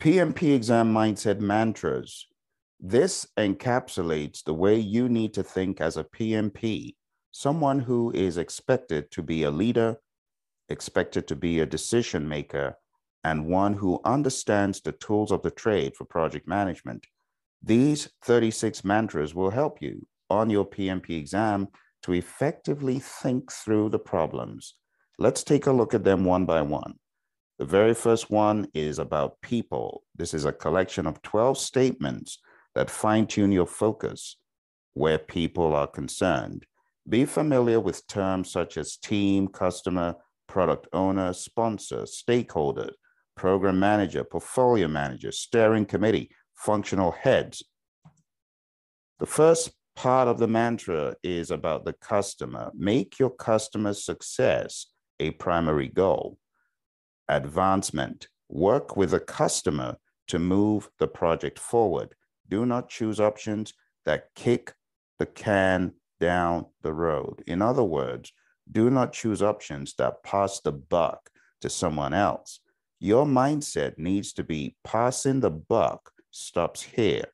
PMP exam mindset mantras. This encapsulates the way you need to think as a PMP, someone who is expected to be a leader, expected to be a decision maker, and one who understands the tools of the trade for project management. These 36 mantras will help you on your PMP exam to effectively think through the problems. Let's take a look at them one by one. The very first one is about people. This is a collection of 12 statements that fine tune your focus where people are concerned. Be familiar with terms such as team, customer, product owner, sponsor, stakeholder, program manager, portfolio manager, steering committee, functional heads. The first part of the mantra is about the customer. Make your customer's success a primary goal. Advancement. Work with the customer to move the project forward. Do not choose options that kick the can down the road. In other words, do not choose options that pass the buck to someone else. Your mindset needs to be passing the buck stops here.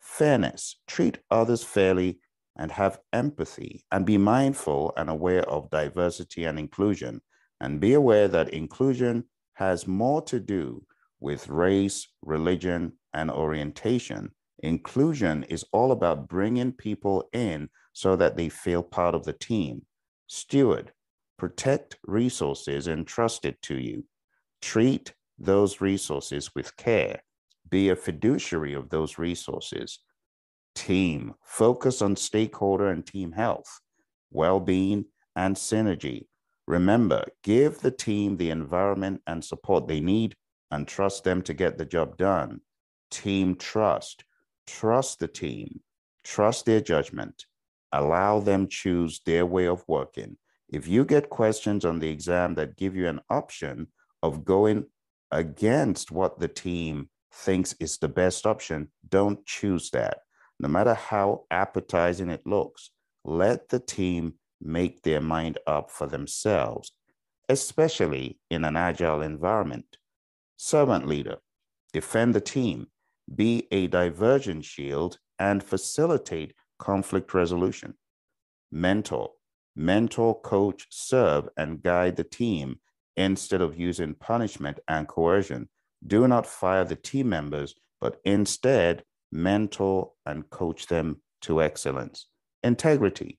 Fairness, treat others fairly and have empathy and be mindful and aware of diversity and inclusion. And be aware that inclusion has more to do with race, religion, and orientation. Inclusion is all about bringing people in so that they feel part of the team. Steward, protect resources entrusted to you. Treat those resources with care. Be a fiduciary of those resources. Team, focus on stakeholder and team health, well being, and synergy. Remember, give the team the environment and support they need and trust them to get the job done. Team trust. Trust the team. Trust their judgment. Allow them choose their way of working. If you get questions on the exam that give you an option of going against what the team thinks is the best option, don't choose that. No matter how appetizing it looks, let the team make their mind up for themselves, especially in an agile environment. Servant leader, defend the team, be a diversion shield, and facilitate conflict resolution. Mentor, mentor, coach, serve, and guide the team instead of using punishment and coercion. Do not fire the team members, but instead mentor and coach them to excellence. Integrity.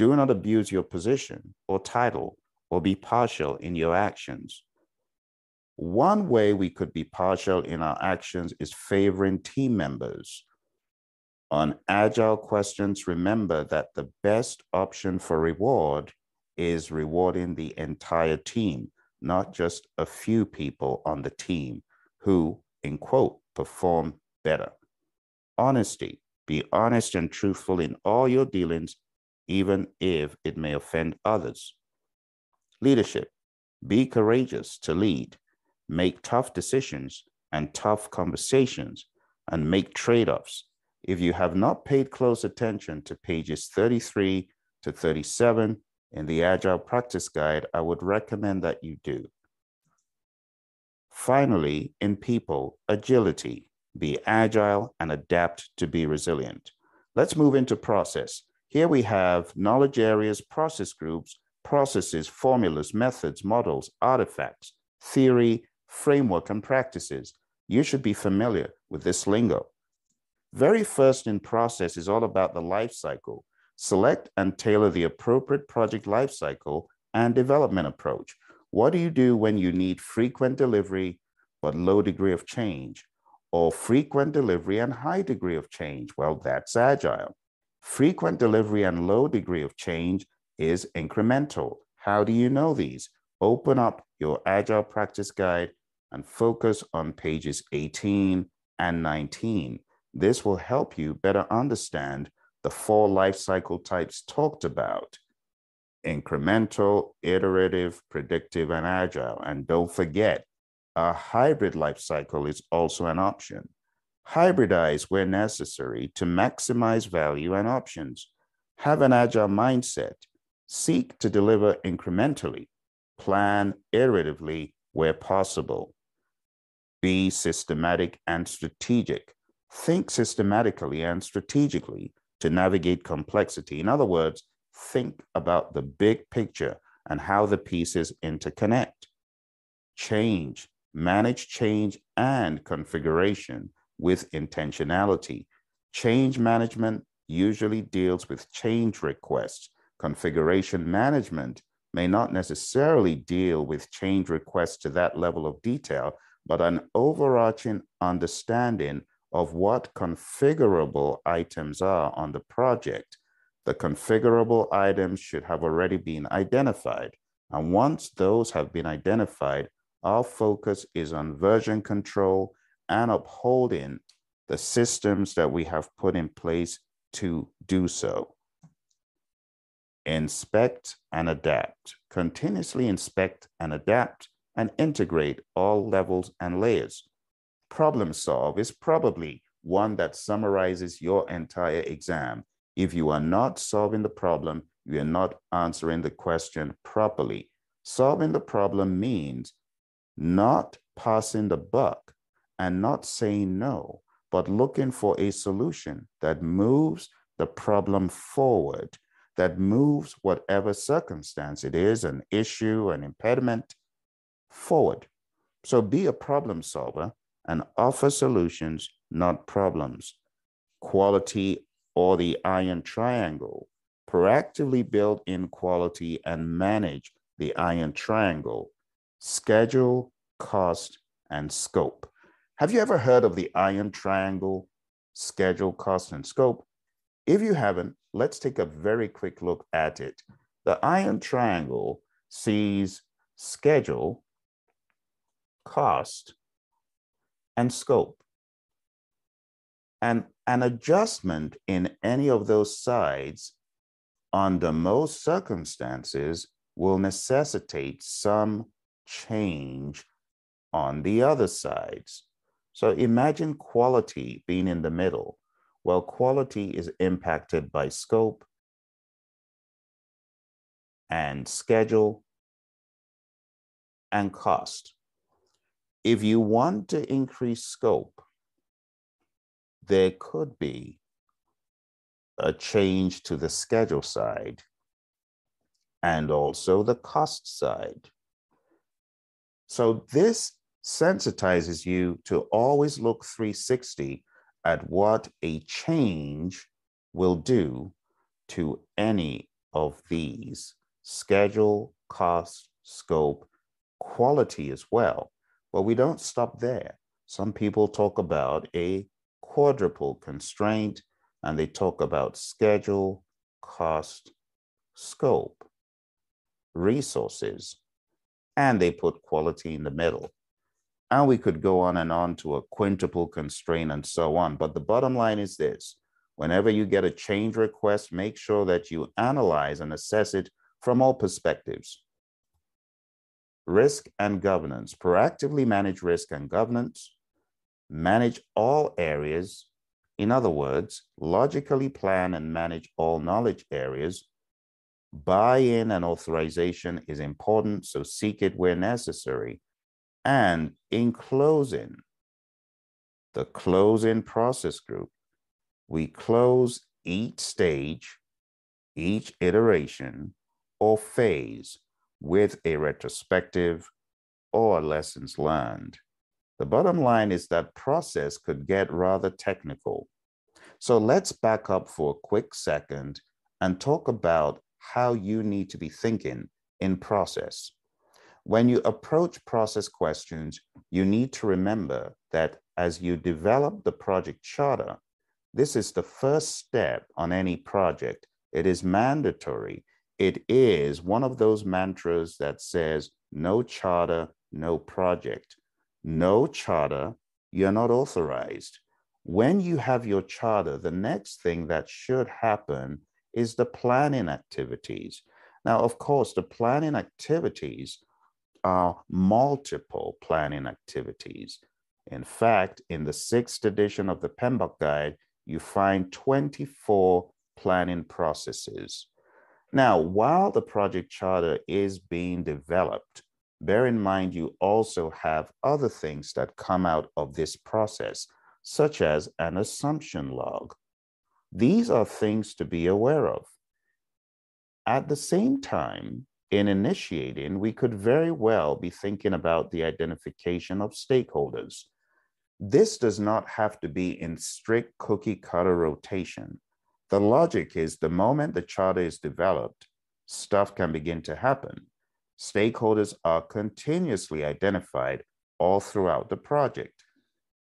Do not abuse your position or title or be partial in your actions. One way we could be partial in our actions is favoring team members. On agile questions, remember that the best option for reward is rewarding the entire team not just a few people on the team who, in quote, perform better. Honesty, be honest and truthful in all your dealings, even if it may offend others. Leadership, be courageous to lead, make tough decisions and tough conversations, and make trade offs. If you have not paid close attention to pages 33 to 37 in the Agile Practice Guide, I would recommend that you do. Finally, in people, agility. Be agile and adapt to be resilient. Let's move into process. Here we have knowledge areas, process groups, processes, formulas, methods, models, artifacts, theory, framework, and practices. You should be familiar with this lingo. Very first in process is all about the life cycle, Select and tailor the appropriate project life cycle and development approach. What do you do when you need frequent delivery but low degree of change? Or frequent delivery and high degree of change? Well, that's agile. Frequent delivery and low degree of change is incremental. How do you know these? Open up your Agile Practice Guide and focus on pages 18 and 19. This will help you better understand the four life cycle types talked about incremental, iterative, predictive, and agile. And don't forget, a hybrid life cycle is also an option. Hybridize where necessary to maximize value and options. Have an agile mindset. Seek to deliver incrementally. Plan iteratively where possible. Be systematic and strategic. Think systematically and strategically to navigate complexity. In other words, think about the big picture and how the pieces interconnect. Change, manage change and configuration with intentionality. Change management usually deals with change requests. Configuration management may not necessarily deal with change requests to that level of detail, but an overarching understanding of what configurable items are on the project. The configurable items should have already been identified. And once those have been identified, our focus is on version control and upholding the systems that we have put in place to do so. Inspect and adapt. Continuously inspect and adapt and integrate all levels and layers. Problem solve is probably one that summarizes your entire exam. If you are not solving the problem, you are not answering the question properly. Solving the problem means not passing the buck and not saying no, but looking for a solution that moves the problem forward, that moves whatever circumstance it is an issue, an impediment forward. So be a problem solver and offer solutions, not problems. Quality or the iron triangle. Proactively build in quality and manage the iron triangle. Schedule, cost, and scope. Have you ever heard of the iron triangle? Schedule, cost, and scope. If you haven't, let's take a very quick look at it. The iron triangle sees schedule, cost, and scope. And an adjustment in any of those sides under most circumstances will necessitate some change on the other sides. So imagine quality being in the middle. Well, quality is impacted by scope and schedule and cost. If you want to increase scope, there could be a change to the schedule side and also the cost side. So this sensitizes you to always look 360 at what a change will do to any of these schedule, cost, scope, quality as well. But we don't stop there. Some people talk about a quadruple constraint and they talk about schedule, cost, scope, resources, and they put quality in the middle. And we could go on and on to a quintuple constraint and so on. But the bottom line is this whenever you get a change request, make sure that you analyze and assess it from all perspectives risk and governance. Proactively manage risk and governance. Manage all areas. In other words, logically plan and manage all knowledge areas. Buy in and authorization is important, so seek it where necessary. And in closing, the closing process group, we close each stage, each iteration, or phase with a retrospective or lessons learned. The bottom line is that process could get rather technical. So let's back up for a quick second and talk about how you need to be thinking in process. When you approach process questions, you need to remember that as you develop the project charter, this is the first step on any project. It is mandatory it is one of those mantras that says, no charter, no project. No charter, you're not authorized. When you have your charter, the next thing that should happen is the planning activities. Now, of course, the planning activities are multiple planning activities. In fact, in the sixth edition of the PMBOK Guide, you find 24 planning processes. Now, while the project charter is being developed, bear in mind you also have other things that come out of this process, such as an assumption log. These are things to be aware of. At the same time, in initiating, we could very well be thinking about the identification of stakeholders. This does not have to be in strict cookie cutter rotation. The logic is the moment the charter is developed, stuff can begin to happen. Stakeholders are continuously identified all throughout the project.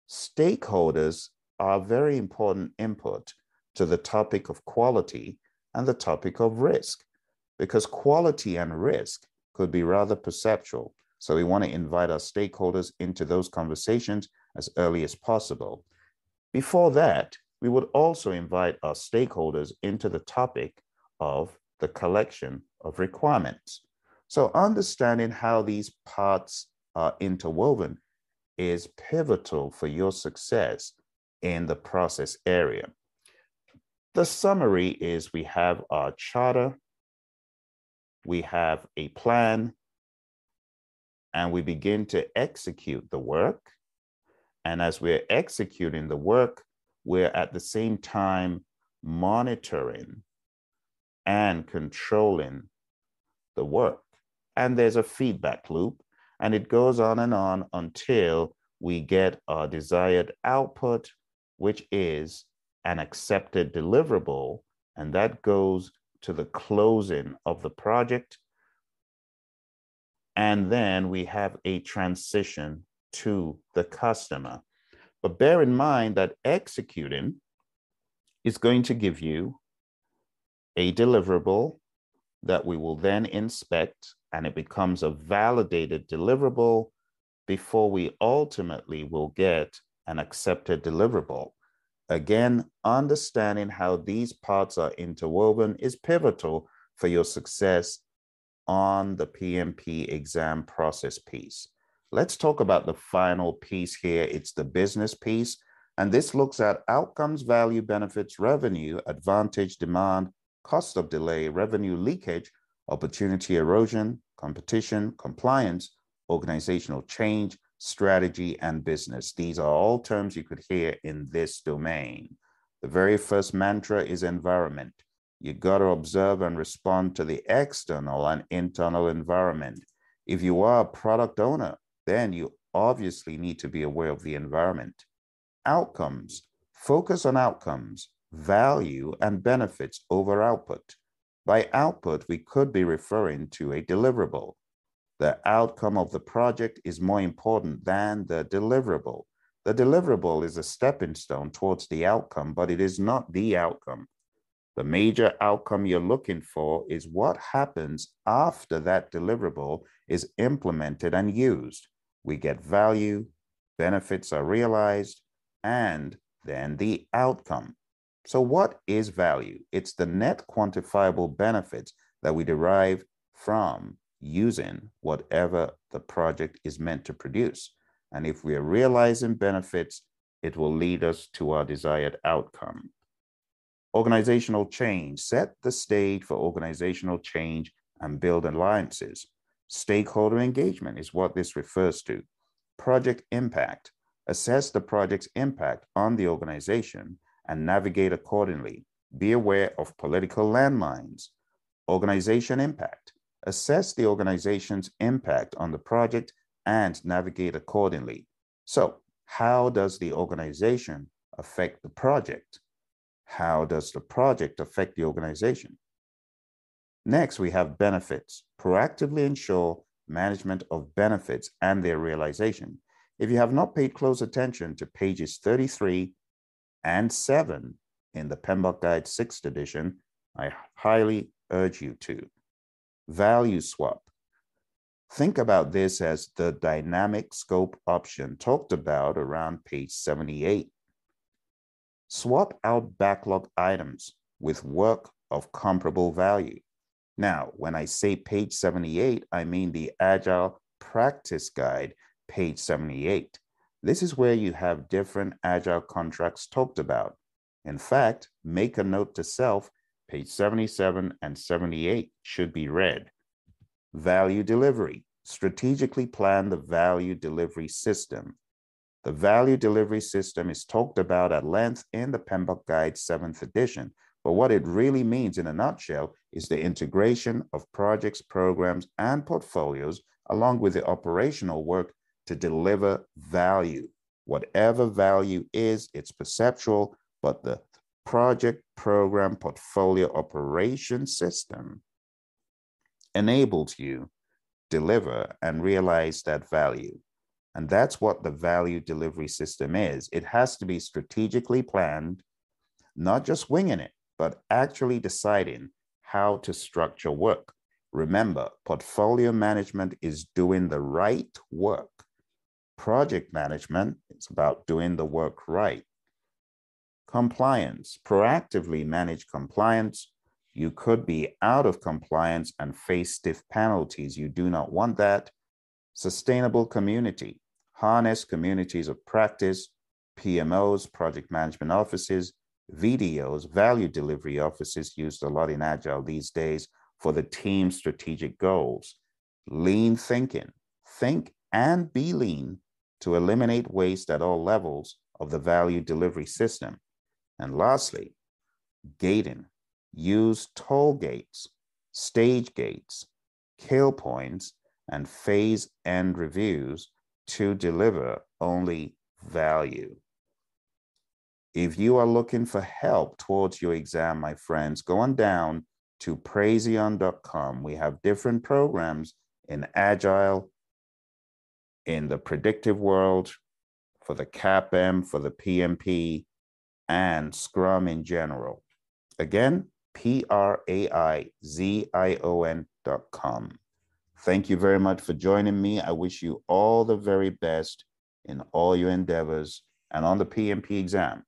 Stakeholders are very important input to the topic of quality and the topic of risk because quality and risk could be rather perceptual. So we want to invite our stakeholders into those conversations as early as possible. Before that, we would also invite our stakeholders into the topic of the collection of requirements. So understanding how these parts are interwoven is pivotal for your success in the process area. The summary is we have our charter, we have a plan, and we begin to execute the work. And as we're executing the work, we're at the same time monitoring and controlling the work. And there's a feedback loop, and it goes on and on until we get our desired output, which is an accepted deliverable. And that goes to the closing of the project. And then we have a transition to the customer. But bear in mind that executing is going to give you a deliverable that we will then inspect and it becomes a validated deliverable before we ultimately will get an accepted deliverable. Again, understanding how these parts are interwoven is pivotal for your success on the PMP exam process piece. Let's talk about the final piece here. It's the business piece. And this looks at outcomes, value, benefits, revenue, advantage, demand, cost of delay, revenue leakage, opportunity erosion, competition, compliance, organizational change, strategy, and business. These are all terms you could hear in this domain. The very first mantra is environment. You got to observe and respond to the external and internal environment. If you are a product owner, then you obviously need to be aware of the environment. Outcomes. Focus on outcomes, value, and benefits over output. By output, we could be referring to a deliverable, the outcome of the project is more important than the deliverable. The deliverable is a stepping stone towards the outcome, but it is not the outcome. The major outcome you're looking for is what happens after that deliverable is implemented and used. We get value, benefits are realized, and then the outcome. So, what is value? It's the net quantifiable benefits that we derive from using whatever the project is meant to produce. And if we are realizing benefits, it will lead us to our desired outcome. Organizational change, set the stage for organizational change and build alliances. Stakeholder engagement is what this refers to. Project impact, assess the project's impact on the organization and navigate accordingly. Be aware of political landmines. Organization impact, assess the organization's impact on the project, and navigate accordingly. So, how does the organization affect the project? How does the project affect the organization? Next, we have benefits. Proactively ensure management of benefits and their realization. If you have not paid close attention to pages 33 and 7 in the PMBOK Guide 6th edition, I highly urge you to value swap. Think about this as the dynamic scope option talked about around page 78. Swap out backlog items with work of comparable value. Now, when I say page 78, I mean the Agile Practice Guide, page 78. This is where you have different Agile contracts talked about. In fact, make a note to self Page 77 and 78 should be read. Value delivery. strategically plan the value delivery system. The value delivery system is talked about at length in the PMBOK Guide 7th edition, but what it really means in a nutshell is the integration of projects, programs, and portfolios along with the operational work to deliver value. Whatever value is, it's perceptual, but the project, program, portfolio operation system enables you deliver and realize that value. And that's what the value delivery system is. It has to be strategically planned, not just winging it, but actually deciding how to structure work. Remember, portfolio management is doing the right work. Project management is about doing the work right. Compliance, proactively manage compliance you could be out of compliance and face stiff penalties. You do not want that. Sustainable community, harness communities of practice, PMOs, project management offices, VDOs, value delivery offices used a lot in Agile these days for the team's strategic goals. Lean thinking, think and be lean to eliminate waste at all levels of the value delivery system. And lastly, gating, use toll gates, stage gates, kill points, and phase end reviews to deliver only value. If you are looking for help towards your exam, my friends, go on down to praizion.com. We have different programs in Agile, in the predictive world, for the CAPM, for the PMP, and Scrum in general. Again, P R A I Z I O N dot com. Thank you very much for joining me. I wish you all the very best in all your endeavors and on the PMP exam.